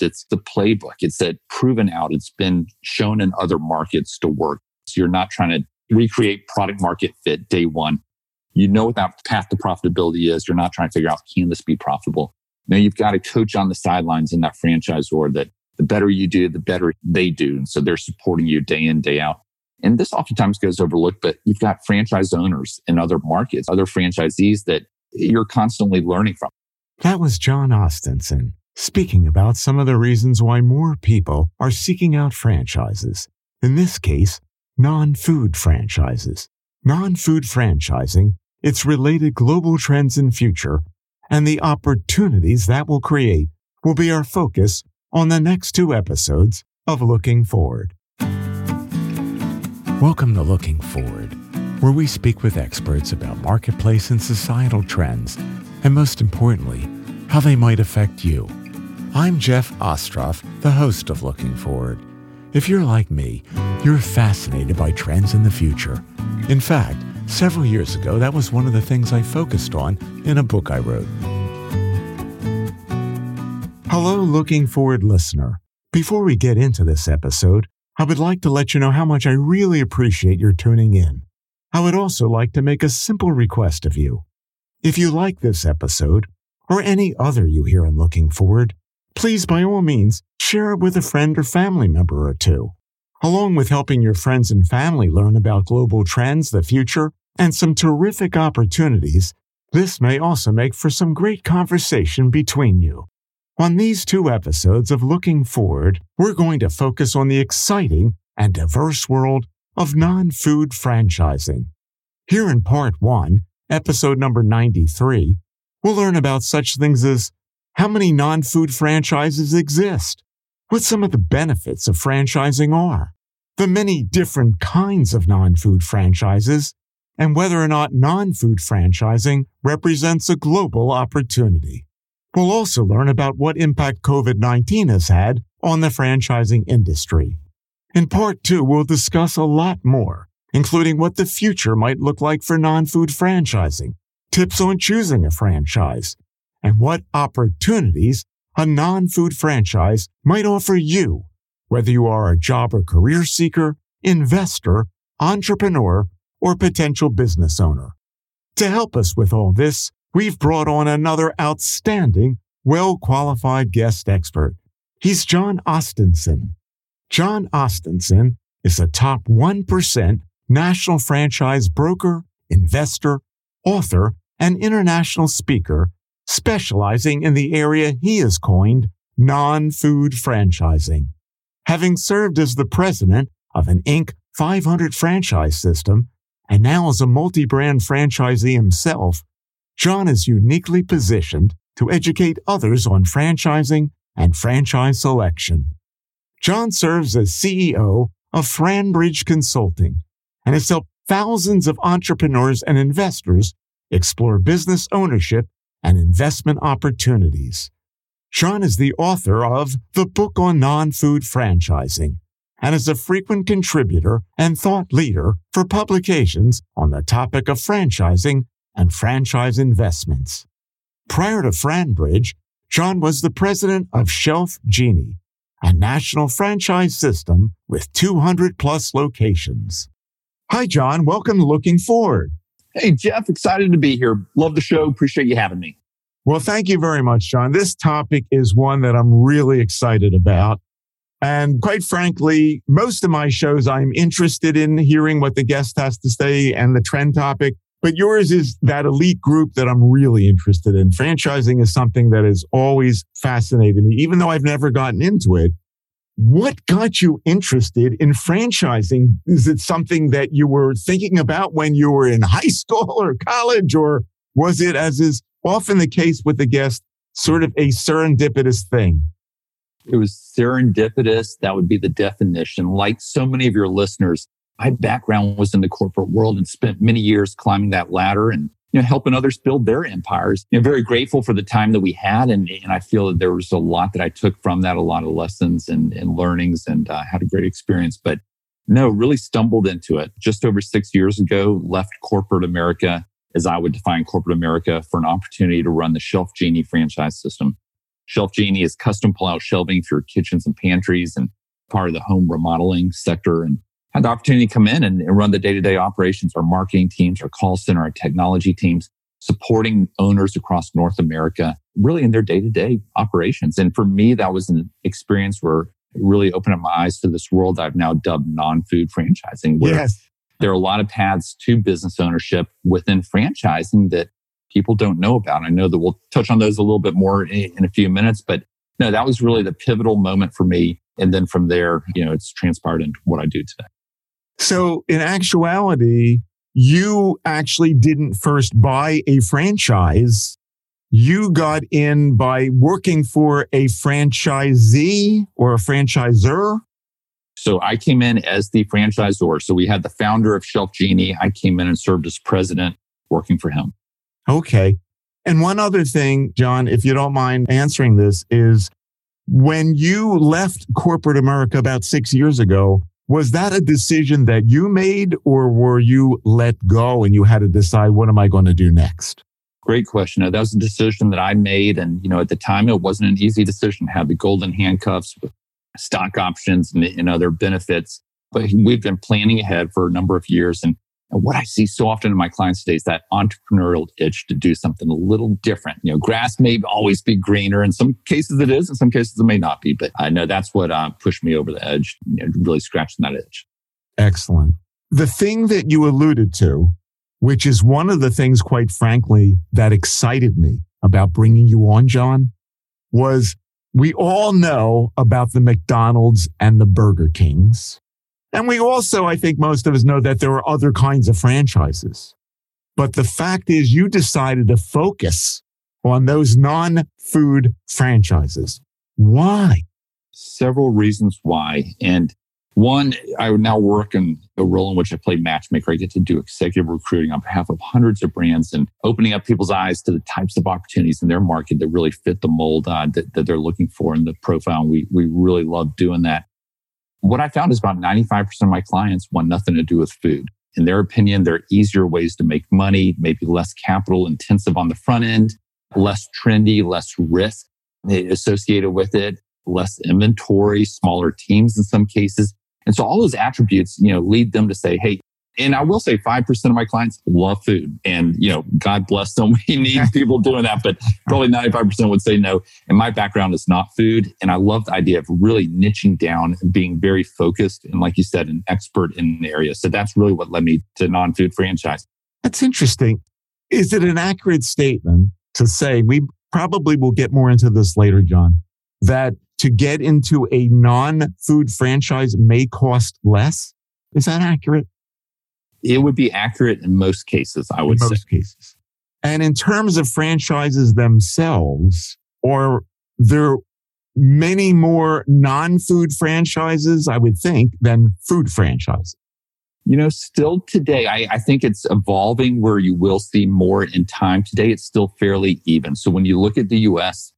It's the playbook. It's that proven out. It's been shown in other markets to work. So you're not trying to recreate product market fit day one. You know what that path to profitability is. You're not trying to figure out, can this be profitable? Now you've got a coach on the sidelines in that franchise franchisor that the better you do, the better they do. And so they're supporting you day in, day out. And this oftentimes goes overlooked, but you've got franchise owners in other markets, other franchisees that you're constantly learning from. That was John Ostenson speaking about some of the reasons why more people are seeking out franchises. In this case, non-food franchises. Non-food franchising, its related global trends and future, and the opportunities that will create will be our focus on the next two episodes of Looking Forward. Welcome to Looking Forward, where we speak with experts about marketplace and societal trends, and most importantly, how they might affect you. I'm Jeff Ostroff, the host of Looking Forward. If you're like me, you're fascinated by trends in the future. In fact, several years ago, that was one of the things I focused on in a book I wrote. Hello, Looking Forward listener. Before we get into this episode, I would like to let you know how much I really appreciate your tuning in. I would also like to make a simple request of you. If you like this episode, or any other you hear in Looking Forward, please by all means share it with a friend or family member or two. Along with helping your friends and family learn about global trends, the future, and some terrific opportunities, this may also make for some great conversation between you. On these two episodes of Looking Forward, we're going to focus on the exciting and diverse world of non food franchising. Here in part one, episode number 93, we'll learn about such things as how many non food franchises exist, what some of the benefits of franchising are, the many different kinds of non food franchises, and whether or not non food franchising represents a global opportunity. We'll also learn about what impact COVID 19 has had on the franchising industry. In part two, we'll discuss a lot more, including what the future might look like for non food franchising, tips on choosing a franchise, and what opportunities a non food franchise might offer you, whether you are a job or career seeker, investor, entrepreneur, or potential business owner. To help us with all this, we've brought on another outstanding, well qualified guest expert. He's John Ostenson. John Ostenson is a top 1% national franchise broker, investor, author, and international speaker specializing in the area he has coined non-food franchising. Having served as the president of an Inc. 500 franchise system and now as a multi-brand franchisee himself, John is uniquely positioned to educate others on franchising and franchise selection. John serves as CEO of Franbridge Consulting and has helped thousands of entrepreneurs and investors explore business ownership and investment opportunities. John is the author of The Book on Non-Food Franchising and is a frequent contributor and thought leader for publications on the topic of franchising and franchise investments. Prior to Franbridge, John was the president of Shelf Genie, a national franchise system with 200 plus locations. Hi, John. Welcome to Looking Forward. Hey, Jeff, excited to be here. Love the show. Appreciate you having me. Well, thank you very much, John. This topic is one that I'm really excited about. And quite frankly, most of my shows, I'm interested in hearing what the guest has to say and the trend topic. But yours is that elite group that I'm really interested in. Franchising is something that has always fascinated me, even though I've never gotten into it. What got you interested in franchising? Is it something that you were thinking about when you were in high school or college, or was it, as is often the case with the guest, sort of a serendipitous thing? It was serendipitous. That would be the definition. Like so many of your listeners, my background was in the corporate world and spent many years climbing that ladder and you know, helping others build their empires. You know, very grateful for the time that we had. And, and I feel that there was a lot that I took from that, a lot of lessons and, and learnings and uh, had a great experience. But no, really stumbled into it just over six years ago, left corporate America as I would define corporate America for an opportunity to run the Shelf Genie franchise system. Shelf Genie is custom pull-out shelving for your kitchens and pantries and part of the home remodeling sector. And had the opportunity to come in and, and run the day-to-day operations, our marketing teams, our call center, our technology teams, supporting owners across North America, really in their day-to-day operations. And for me, that was an experience where it really opened up my eyes to this world I've now dubbed non-food franchising. Where Yes. there are a lot of paths to business ownership within franchising that people don't know about. I know that we'll touch on those a little bit more in, in a few minutes, but no, that was really the pivotal moment for me. And then from there, you know, it's transpired into what I do today. So in actuality, you actually didn't first buy a franchise. You got in by working for a franchisee or a franchisor. So I came in as the franchisor. So we had the founder of Shelf Genie. I came in and served as president working for him. Okay. And one other thing, John, if you don't mind answering this is when you left corporate America about six years ago, was that a decision that you made or were you let go and you had to decide what am I going to do next? Great question. That was a decision that I made. And, you know, at the time, it wasn't an easy decision to have the golden handcuffs with stock options and, and other benefits. But we've been planning ahead for a number of years. And and what I see so often in my clients today is that entrepreneurial itch to do something a little different. You know, grass may always be greener. In some cases it is, in some cases it may not be. But I know that's what uh, pushed me over the edge, you know, really scratching that itch. Excellent. The thing that you alluded to, which is one of the things, quite frankly, that excited me about bringing you on, John, was we all know about the McDonald's and the Burger Kings. And we also, I think most of us know that there are other kinds of franchises. But the fact is you decided to focus on those non-food franchises. Why? Several reasons why. And one, I now work in a role in which I play matchmaker. I get to do executive recruiting on behalf of hundreds of brands and opening up people's eyes to the types of opportunities in their market that really fit the mold uh, that, that they're looking for in the profile. And we, we really love doing that. What I found is about 95% of my clients want nothing to do with food. In their opinion, there are easier ways to make money, maybe less capital intensive on the front end, less trendy, less risk associated with it, less inventory, smaller teams in some cases. And so all those attributes, you know, lead them to say, Hey, and I will say 5% of my clients love food and, you know, God bless them. We need people doing that, but probably 95% would say no. And my background is not food. And I love the idea of really niching down and being very focused. And like you said, an expert in the area. So that's really what led me to non-food franchise. That's interesting. Is it an accurate statement to say we probably will get more into this later, John, that to get into a non-food franchise may cost less? Is that accurate? It would be accurate in most cases, I would in say. most cases. And in terms of franchises themselves, or there many more non-food franchises, I would think, than food franchises. You know, still today, I, I think it's evolving where you will see more in time. Today, it's still fairly even. So when you look at the US,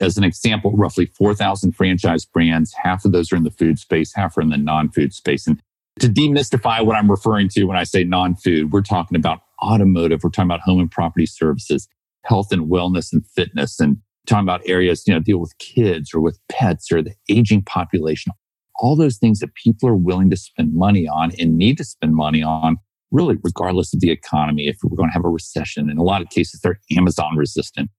as an example, roughly 4,000 franchise brands, half of those are in the food space, half are in the non-food space. And to demystify what I'm referring to when I say non-food, we're talking about automotive, we're talking about home and property services, health and wellness and fitness, and talking about areas, you know, deal with kids or with pets or the aging population. All those things that people are willing to spend money on and need to spend money on, really, regardless of the economy. If we're going to have a recession, in a lot of cases, they're Amazon resistant.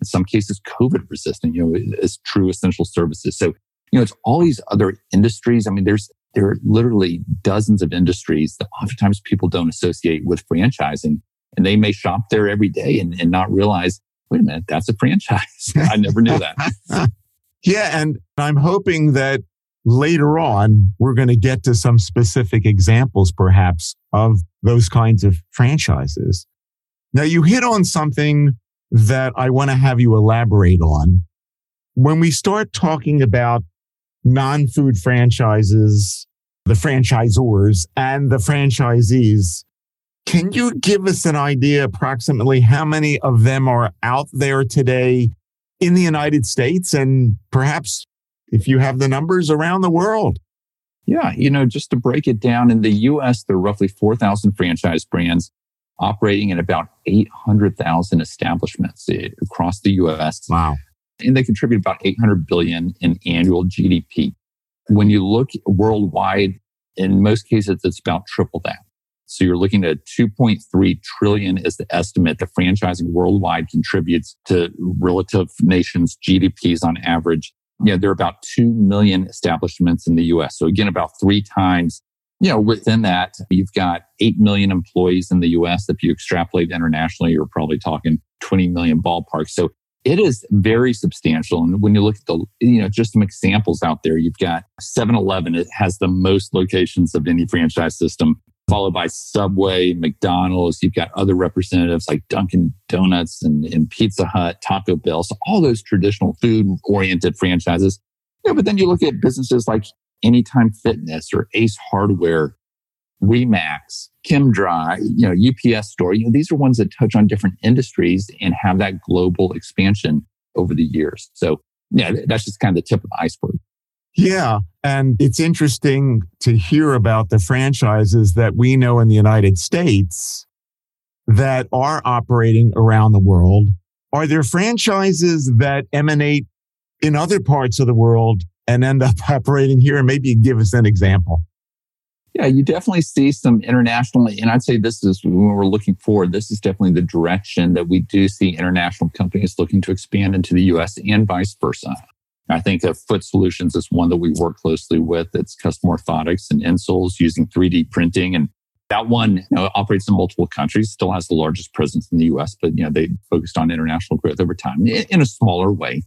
In some cases, COVID resistant, you know, as true essential services. So, you know, it's all these other industries. I mean, there's there are literally dozens of industries that oftentimes people don't associate with franchising and they may shop there every day and, and not realize, wait a minute, that's a franchise. I never knew that. yeah. And I'm hoping that later on, we're going to get to some specific examples, perhaps, of those kinds of franchises. Now, you hit on something that I want to have you elaborate on. When we start talking about non-food franchises, the franchisors and the franchisees, can you give us an idea approximately how many of them are out there today in the United States and perhaps if you have the numbers around the world? Yeah, you know, just to break it down in the US, there are roughly 4,000 franchise brands operating in about 800,000 establishments eh, across the US. Wow. and they contribute about 800 billion in annual GDP. When you look worldwide, in most cases, it's about triple that. So you're looking at 2.3 trillion is the estimate that franchising worldwide contributes to relative nations' GDPs on average. You know, there are about 2 million establishments in the US. So again, about three times, you know, within that, you've got 8 million employees in the US. If you extrapolate internationally, you're probably talking 20 million ballpark. So it is very substantial. And when you look at the, you know, just some examples out there, you've got 7 Eleven, it has the most locations of any franchise system, followed by Subway, McDonald's. You've got other representatives like Dunkin' Donuts and, and Pizza Hut, Taco Bell. So all those traditional food oriented franchises. Yeah, but then you look at businesses like Anytime Fitness or Ace Hardware, Remax, ChemDry, you know, UPS store, you know, these are ones that touch on different industries and have that global expansion over the years. So yeah, that's just kind of the tip of the iceberg. Yeah. And it's interesting to hear about the franchises that we know in the United States that are operating around the world. Are there franchises that emanate in other parts of the world and end up operating here? Maybe give us an example. Yeah, you definitely see some internationally, and I'd say this is when we're looking forward, this is definitely the direction that we do see international companies looking to expand into the US and vice versa. I think that Foot Solutions is one that we work closely with. It's custom orthotics and insoles using 3D printing. And that one you know, operates in multiple countries, still has the largest presence in the US, but you know, they focused on international growth over time in a smaller way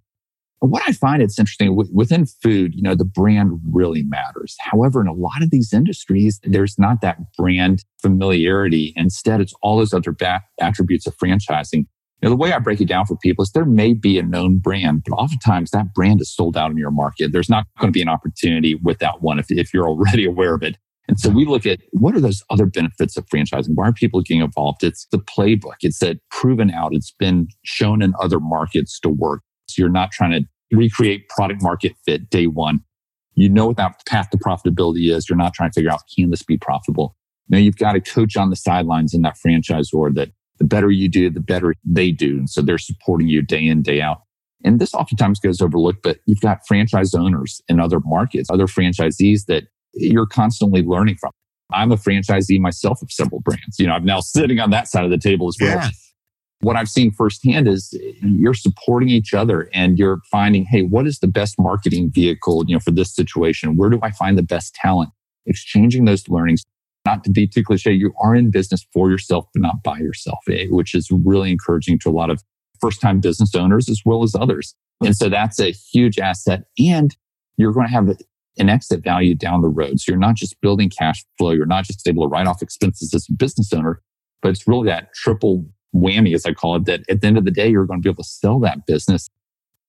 what I find it's interesting within food, you know, the brand really matters. However, in a lot of these industries, there's not that brand familiarity. Instead, it's all those other back attributes of franchising. You know, the way I break it down for people is there may be a known brand, but oftentimes that brand is sold out in your market. There's not going to be an opportunity with that one if, if you're already aware of it. And so we look at what are those other benefits of franchising? Why are people getting involved? It's the playbook. It's that proven out. It's been shown in other markets to work. You're not trying to recreate product market fit day one. You know what that path to profitability is. You're not trying to figure out, can this be profitable? Now you've got a coach on the sidelines in that franchise franchisor that the better you do, the better they do. And so they're supporting you day in, day out. And this oftentimes goes overlooked, but you've got franchise owners in other markets, other franchisees that you're constantly learning from. I'm a franchisee myself of several brands. You know, I'm now sitting on that side of the table as well. Yeah what I've seen firsthand is you're supporting each other and you're finding, hey, what is the best marketing vehicle, you know, for this situation? Where do I find the best talent? Exchanging those learnings, not to be too cliche, you are in business for yourself, but not by yourself, eh? which is really encouraging to a lot of first time business owners as well as others. And so that's a huge asset. And you're going to have an exit value down the road. So you're not just building cash flow. You're not just able to write off expenses as a business owner, but it's really that triple whammy, as I call it, that at the end of the day, you're going to be able to sell that business.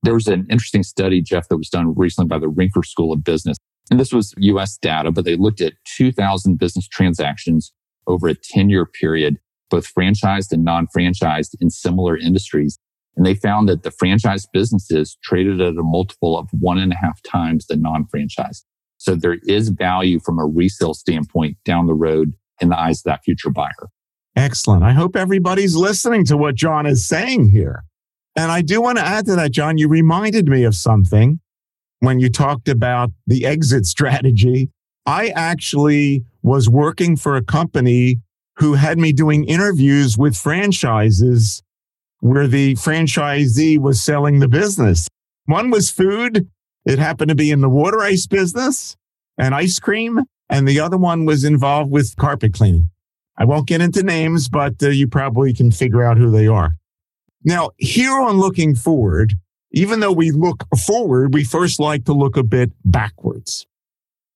There was an interesting study, Jeff, that was done recently by the Rinker School of Business. And this was US data, but they looked at 2,000 business transactions over a 10 year period, both franchised and non franchised in similar industries. And they found that the franchise businesses traded at a multiple of one and a half times the non franchised. So there is value from a resale standpoint down the road in the eyes of that future buyer. Excellent. I hope everybody's listening to what John is saying here. And I do want to add to that, John, you reminded me of something when you talked about the exit strategy. I actually was working for a company who had me doing interviews with franchises where the franchisee was selling the business. One was food. It happened to be in the water ice business and ice cream. And the other one was involved with carpet cleaning. I won't get into names, but uh, you probably can figure out who they are. Now, here on looking forward, even though we look forward, we first like to look a bit backwards.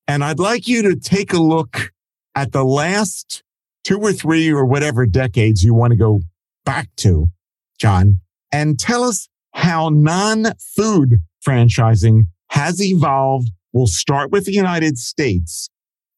And I'd like you to take a look at the last two or three or whatever decades you want to go back to, John, and tell us how non-food franchising has evolved. We'll start with the United States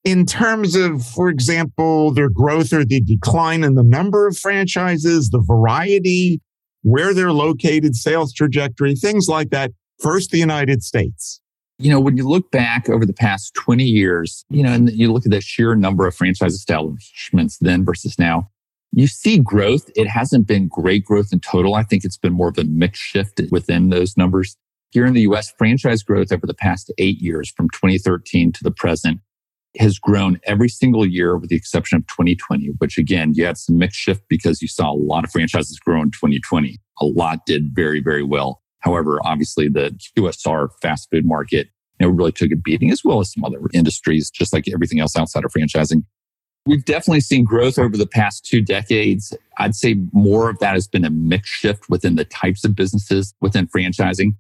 in terms of, for example, their growth or the decline in the number of franchises, the variety, where they're located, sales trajectory, things like that. First, the United States. You know, when you look back over the past 20 years, you know, and you look at the sheer number of franchise establishments then versus now, You see growth. It hasn't been great growth in total. I think it's been more of a mix shift within those numbers. Here in the US, franchise growth over the past eight years from 2013 to the present has grown every single year with the exception of 2020, which again, you had some mix shift because you saw a lot of franchises grow in 2020. A lot did very, very well. However, obviously the QSR fast food market you know, really took a beating as well as some other industries, just like everything else outside of franchising. We've definitely seen growth over the past two decades. I'd say more of that has been a mix shift within the types of businesses within franchising.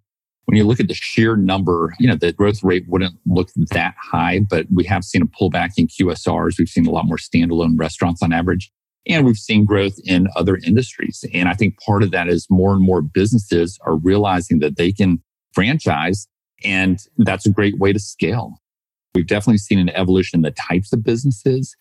When you look at the sheer number, you know, the growth rate wouldn't look that high, but we have seen a pullback in QSRs. We've seen a lot more standalone restaurants on average, and we've seen growth in other industries. And I think part of that is more and more businesses are realizing that they can franchise and that's a great way to scale. We've definitely seen an evolution in the types of businesses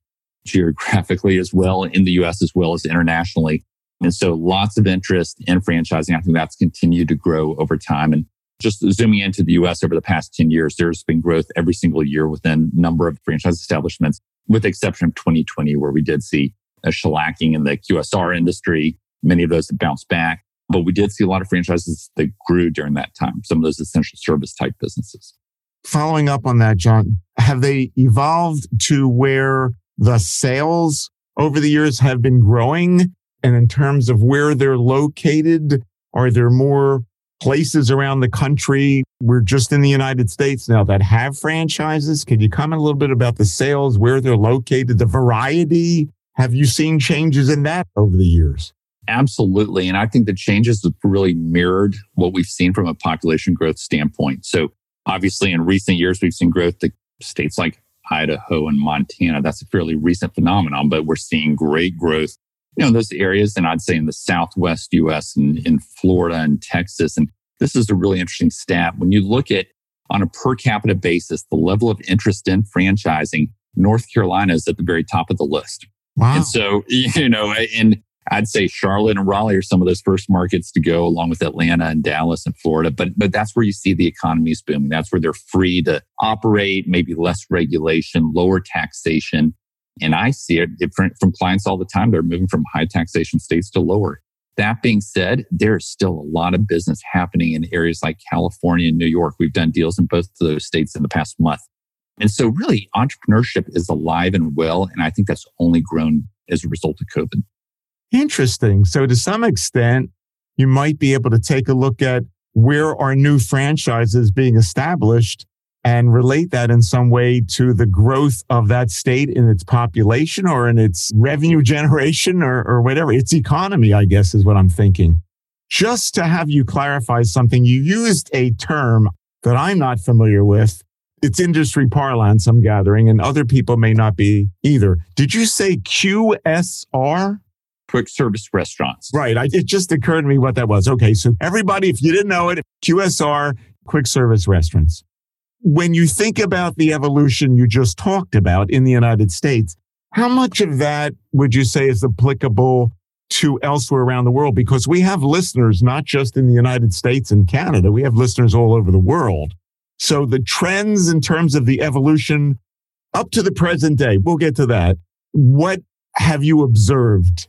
geographically as well in the US as well as internationally. And so lots of interest in franchising. I think that's continued to grow over time. And just zooming into the US over the past 10 years, there's been growth every single year within a number of franchise establishments, with the exception of 2020, where we did see a shellacking in the QSR industry. Many of those have bounced back. But we did see a lot of franchises that grew during that time, some of those essential service type businesses. Following up on that, John, have they evolved to where the sales over the years have been growing? And in terms of where they're located, are there more places around the country? We're just in the United States now that have franchises. Can you comment a little bit about the sales, where they're located, the variety? Have you seen changes in that over the years? Absolutely. And I think the changes have really mirrored what we've seen from a population growth standpoint. So obviously in recent years, we've seen growth to states like Idaho and Montana. That's a fairly recent phenomenon, but we're seeing great growth, you know, those areas. And I'd say in the Southwest US and in Florida and Texas. And this is a really interesting stat. When you look at on a per capita basis, the level of interest in franchising, North Carolina is at the very top of the list. Wow. And so, you know, and I'd say Charlotte and Raleigh are some of those first markets to go, along with Atlanta and Dallas and Florida. But but that's where you see the economies booming. That's where they're free to operate, maybe less regulation, lower taxation. And I see it different from clients all the time. They're moving from high taxation states to lower. That being said, there's still a lot of business happening in areas like California and New York. We've done deals in both of those states in the past month. And so really entrepreneurship is alive and well. And I think that's only grown as a result of COVID. Interesting. So to some extent, you might be able to take a look at where are new franchises being established and relate that in some way to the growth of that state in its population or in its revenue generation or, or whatever. Its economy, I guess, is what I'm thinking. Just to have you clarify something, you used a term that I'm not familiar with. It's industry parlance, I'm gathering, and other people may not be either. Did you say QSR? quick service restaurants. Right. I, it just occurred to me what that was. Okay. So everybody, if you didn't know it, QSR, quick service restaurants. When you think about the evolution you just talked about in the United States, how much of that would you say is applicable to elsewhere around the world? Because we have listeners, not just in the United States and Canada, we have listeners all over the world. So the trends in terms of the evolution up to the present day, we'll get to that. What have you observed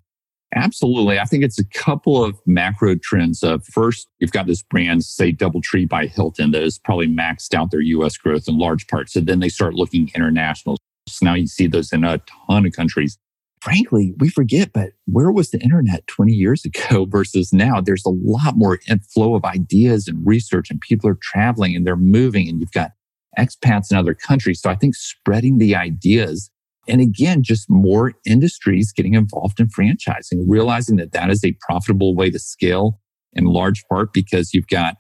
Absolutely. I think it's a couple of macro trends. Of first, you've got this brand, say Doubletree by Hilton, that has probably maxed out their US growth in large part. So then they start looking international. So now you see those in a ton of countries. Frankly, we forget, but where was the internet 20 years ago versus now? There's a lot more inflow of ideas and research, and people are traveling and they're moving, and you've got expats in other countries. So I think spreading the ideas and again, just more industries getting involved in franchising, realizing that that is a profitable way to scale in large part because you've got,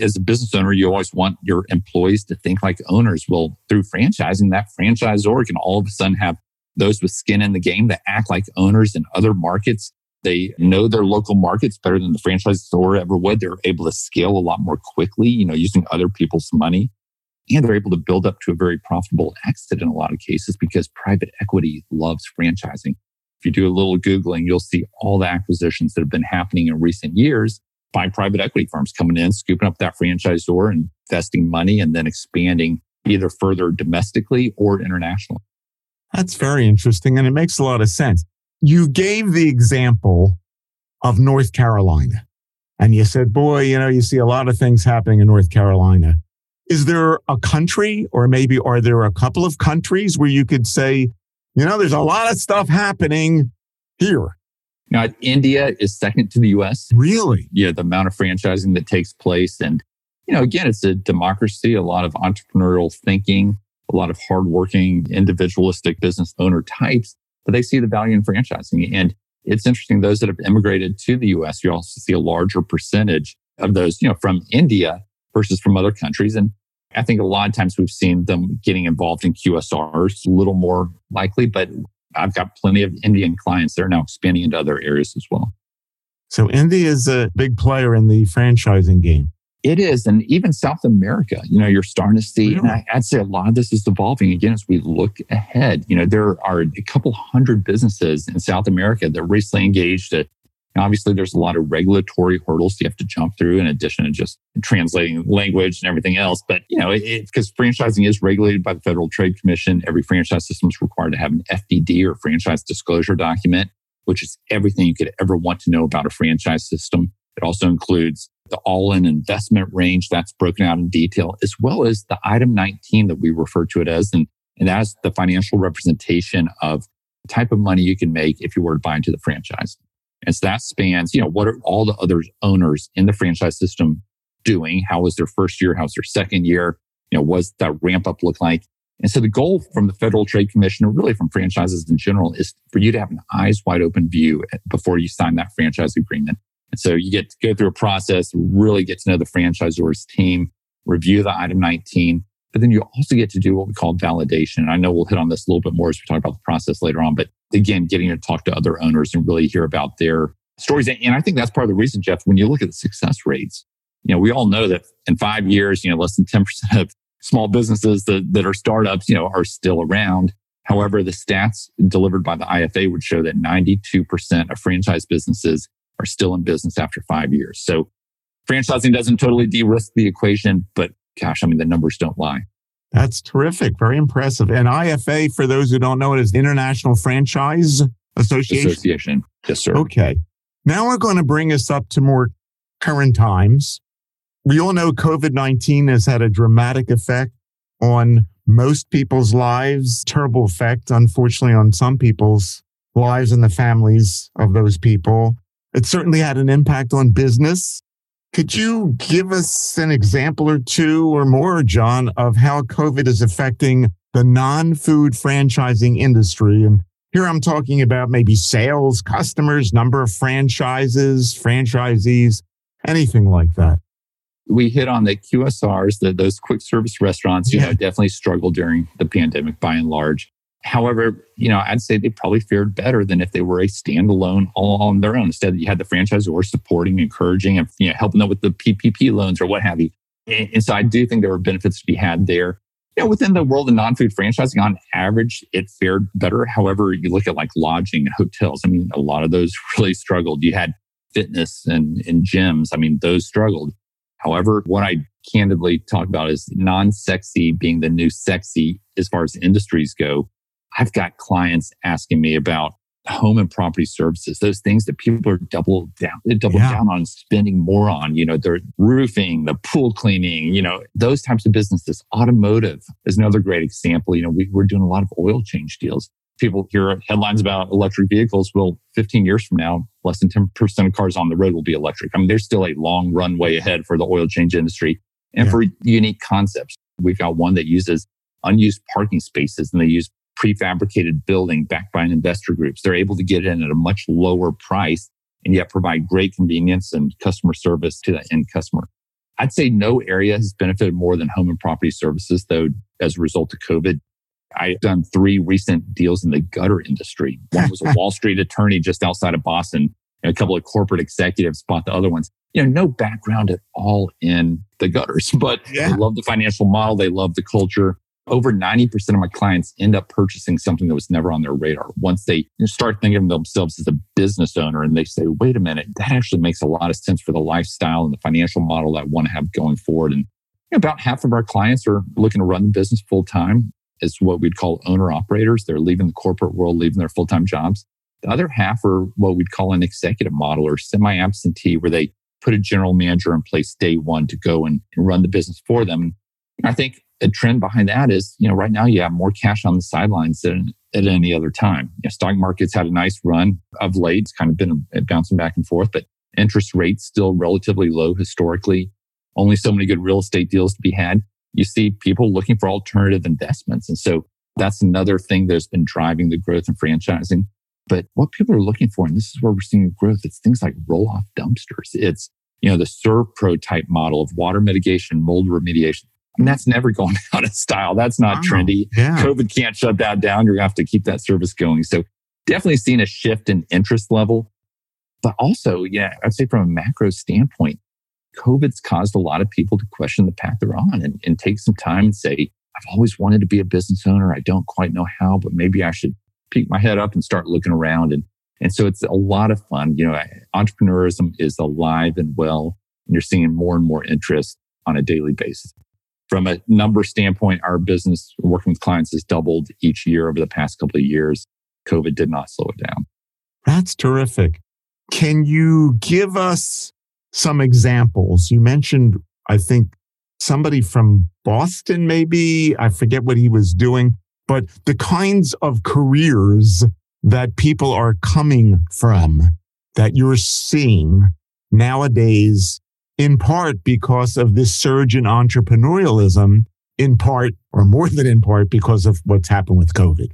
as a business owner, you always want your employees to think like owners. Well, through franchising, that franchisor can all of a sudden have those with skin in the game that act like owners in other markets. They know their local markets better than the franchisor ever would. They're able to scale a lot more quickly, you know, using other people's money and they're able to build up to a very profitable exit in a lot of cases because private equity loves franchising. If you do a little Googling, you'll see all the acquisitions that have been happening in recent years by private equity firms coming in, scooping up that franchisor and investing money and then expanding either further domestically or internationally. That's very interesting. And it makes a lot of sense. you gave the example of North Carolina and you said, boy, you know, you see a lot of things happening in North Carolina. Is there a country or maybe are there a couple of countries where you could say, you know, there's a lot of stuff happening here? Now, India is second to the US. Really? Yeah, the amount of franchising that takes place. And, you know, again, it's a democracy, a lot of entrepreneurial thinking, a lot of hardworking, individualistic business owner types, but they see the value in franchising. And it's interesting, those that have immigrated to the US, you also see a larger percentage of those, you know, from India versus from other countries. And I think a lot of times we've seen them getting involved in QSRs a little more likely, but I've got plenty of Indian clients that are now expanding into other areas as well. So India is a big player in the franchising game. It is. And even South America, you know, you're starting to see, really? and I, would say a lot of this is evolving again as we look ahead. You know, there are a couple hundred businesses in South America that recently engaged at Obviously, there's a lot of regulatory hurdles you have to jump through in addition to just translating language and everything else. But, you know, because franchising is regulated by the Federal Trade Commission, every franchise system is required to have an FDD or franchise disclosure document, which is everything you could ever want to know about a franchise system. It also includes the all in investment range that's broken out in detail, as well as the item 19 that we refer to it as. And, and that's the financial representation of the type of money you can make if you were to buy into the franchise. And so that spans, you know, what are all the other owners in the franchise system doing? How was their first year? How's their second year? You know, what's that ramp up look like? And so the goal from the Federal Trade Commission, or really from franchises in general, is for you to have an eyes wide open view before you sign that franchise agreement. And so you get to go through a process, really get to know the franchisor's team, review the item 19, but then you also get to do what we call validation. And I know we'll hit on this a little bit more as we talk about the process later on, but again, getting to talk to other owners and really hear about their stories. And I think that's part of the reason, Jeff, when you look at the success rates, you know, we all know that in five years, you know, less than 10% of small businesses that, that are startups, you know, are still around. However, the stats delivered by the IFA would show that 92% of franchise businesses are still in business after five years. So franchising doesn't totally de-risk the equation, but gosh, I mean, the numbers don't lie. That's terrific. Very impressive. And IFA, for those who don't know it, is International Franchise Association. Association. Yes, sir. Okay. Now we're going to bring us up to more current times. We all know COVID 19 has had a dramatic effect on most people's lives, terrible effect, unfortunately, on some people's lives and the families of those people. It certainly had an impact on business. Could you give us an example or two or more, John, of how COVID is affecting the non food franchising industry? And here I'm talking about maybe sales, customers, number of franchises, franchisees, anything like that. We hit on the QSRs, the, those quick service restaurants, you yeah. know, definitely struggled during the pandemic by and large. However, you know, I'd say they probably fared better than if they were a standalone all on their own. Instead, you had the franchisor supporting, encouraging, and you know, helping them with the PPP loans or what have you. And, and so I do think there were benefits to be had there. You know, within the world of non-food franchising, on average, it fared better. However, you look at like lodging and hotels. I mean, a lot of those really struggled. You had fitness and, and gyms. I mean, those struggled. However, what I candidly talk about is non-sexy being the new sexy as far as industries go. I've got clients asking me about home and property services, those things that people are double down, double yeah. down on spending more on, you know, their roofing, the pool cleaning, you know, those types of businesses. Automotive is another great example. You know, we, we're doing a lot of oil change deals. People hear headlines about electric vehicles. Well, 15 years from now, less than 10% of cars on the road will be electric. I mean, there's still a long runway ahead for the oil change industry and yeah. for unique concepts. We've got one that uses unused parking spaces and they use prefabricated building backed by an investor groups. They're able to get in at a much lower price and yet provide great convenience and customer service to the end customer. I'd say no area has benefited more than home and property services, though, as a result of COVID. I've done three recent deals in the gutter industry. One was a Wall Street attorney just outside of Boston, and a couple of corporate executives bought the other ones. You know, no background at all in the gutters, but yeah. they love the financial model. They love the culture over 90% of my clients end up purchasing something that was never on their radar. Once they start thinking of themselves as a business owner and they say, wait a minute, that actually makes a lot of sense for the lifestyle and the financial model that I want to have going forward. And about half of our clients are looking to run the business full time. Is what we'd call owner operators. They're leaving the corporate world, leaving their full time jobs. The other half are what we'd call an executive model or semi absentee, where they put a general manager in place day one to go and, and run the business for them. I think a trend behind that is, you know, right now you have more cash on the sidelines than at any other time. You know, stock markets had a nice run of late. It's kind of been bouncing back and forth, but interest rates still relatively low historically. Only so many good real estate deals to be had. You see people looking for alternative investments. And so that's another thing that's been driving the growth in franchising. But what people are looking for, and this is where we're seeing growth, it's things like roll off dumpsters. It's, you know, the ServPro type model of water mitigation, mold remediation. And that's never going out of style. That's not wow. trendy. Yeah. COVID can't shut that down. You're going to have to keep that service going. So definitely seeing a shift in interest level. But also, yeah, I'd say from a macro standpoint, COVID's caused a lot of people to question the path they're on and, and take some time and say, I've always wanted to be a business owner. I don't quite know how, but maybe I should peek my head up and start looking around. And, and so it's a lot of fun. You know, entrepreneurism is alive and well, and you're seeing more and more interest on a daily basis. From a number standpoint, our business working with clients has doubled each year over the past couple of years. COVID did not slow it down. That's terrific. Can you give us some examples? You mentioned, I think, somebody from Boston, maybe. I forget what he was doing, but the kinds of careers that people are coming from that you're seeing nowadays in part because of this surge in entrepreneurialism, in part, or more than in part, because of what's happened with COVID.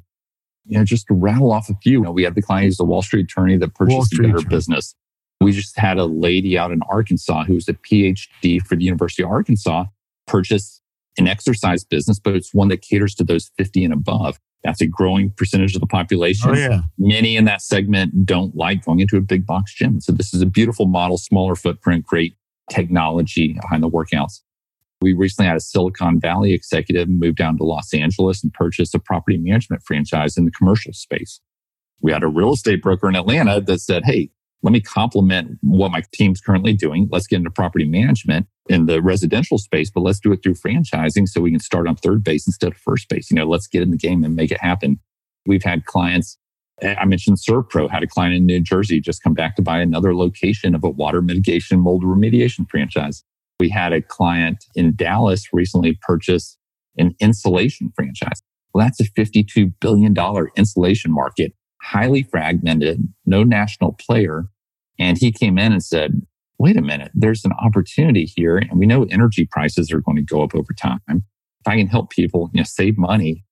You know, just to rattle off a few, you know, we had the client who's a Wall Street attorney that purchased a better business. We just had a lady out in Arkansas who was a PhD for the University of Arkansas purchase an exercise business, but it's one that caters to those 50 and above. That's a growing percentage of the population. Oh, yeah. Many in that segment don't like going into a big box gym. So this is a beautiful model, smaller footprint, great technology behind the workouts. We recently had a Silicon Valley executive move down to Los Angeles and purchase a property management franchise in the commercial space. We had a real estate broker in Atlanta that said, Hey, let me complement what my team's currently doing. Let's get into property management in the residential space, but let's do it through franchising so we can start on third base instead of first base. You know, let's get in the game and make it happen. We've had clients I mentioned ServPro had a client in New Jersey just come back to buy another location of a water mitigation mold remediation franchise. We had a client in Dallas recently purchase an insulation franchise. Well, that's a $52 billion insulation market, highly fragmented, no national player. And he came in and said, wait a minute, there's an opportunity here. And we know energy prices are going to go up over time. If I can help people you know, save money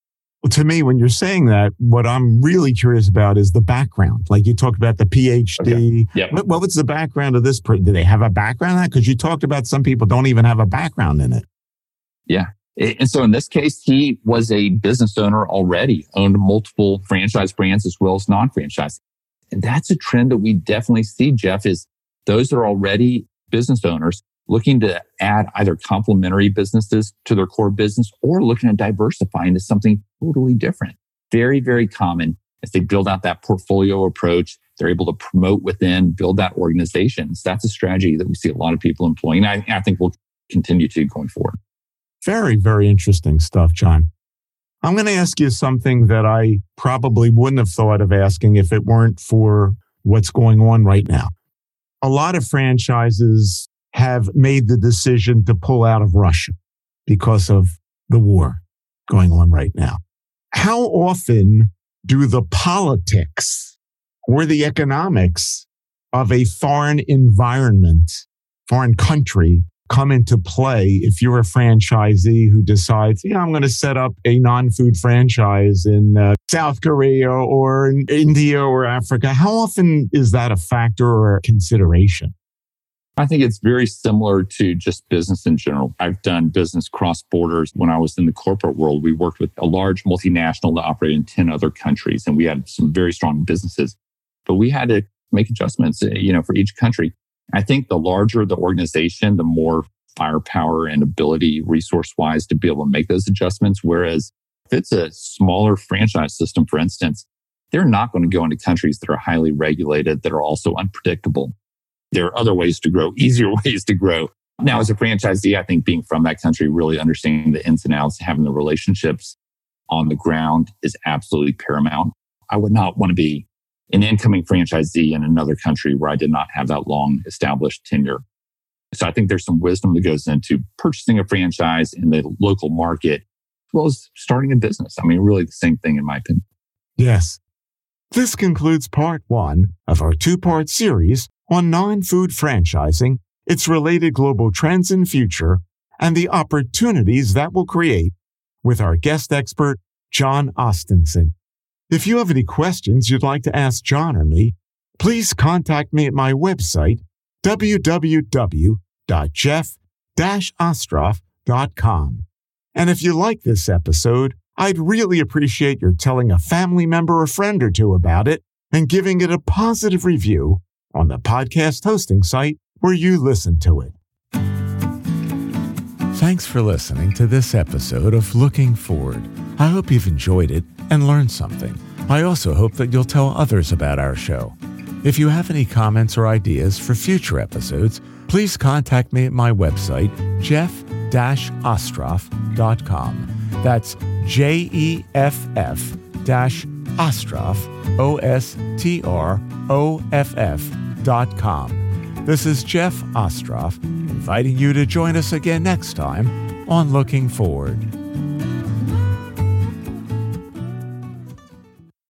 to me, when you're saying that, what I'm really curious about is the background. Like you talked about the PhD. Okay. Yep. What, what, was the background of this? Do they have a background in that? Because you talked about some people don't even have a background in it. Yeah. And so in this case, he was a business owner already, owned multiple franchise brands as well as non-franchise. And that's a trend that we definitely see, Jeff, is those that are already business owners looking to add either complementary businesses to their core business or looking at diversifying to something totally different. Very, very common as they build out that portfolio approach. They're able to promote within, build that organization. So that's a strategy that we see a lot of people employing. I, I think we'll continue to going forward. Very, very interesting stuff, John. I'm going to ask you something that I probably wouldn't have thought of asking if it weren't for what's going on right now. A lot of franchises have made the decision to pull out of Russia because of the war going on right now. How often do the politics or the economics of a foreign environment, foreign country come into play if you're a franchisee who decides, yeah, I'm going to set up a non-food franchise in uh, South Korea or in India or Africa? How often is that a factor or a consideration? I think it's very similar to just business in general. I've done business cross borders when I was in the corporate world. We worked with a large multinational that operated in 10 other countries and we had some very strong businesses, but we had to make adjustments, eh, you know, for each country. I think the larger the organization, the more firepower and ability resource wise to be able to make those adjustments. Whereas if it's a smaller franchise system, for instance, they're not going to go into countries that are highly regulated, that are also unpredictable there are other ways to grow, easier ways to grow. Now, as a franchisee, I think being from that country, really understanding the ins and outs, having the relationships on the ground is absolutely paramount. I would not want to be an incoming franchisee in another country where I did not have that long established tenure. So I think there's some wisdom that goes into purchasing a franchise in the local market, as well as starting a business. I mean, really the same thing in my opinion. Yes. This concludes part one of our two part series on non food franchising, its related global trends and future, and the opportunities that will create with our guest expert, John Ostenson. If you have any questions you'd like to ask John or me, please contact me at my website, www.jeff-ostroff.com. And if you like this episode, I'd really appreciate your telling a family member or friend or two about it and giving it a positive review on the podcast hosting site where you listen to it. Thanks for listening to this episode of Looking Forward. I hope you've enjoyed it and learned something. I also hope that you'll tell others about our show. If you have any comments or ideas for future episodes, please contact me at my website, jeff-ostroff.com. That's J E F F dash Ostroff, O F. This is Jeff Ostroff, inviting you to join us again next time on Looking Forward.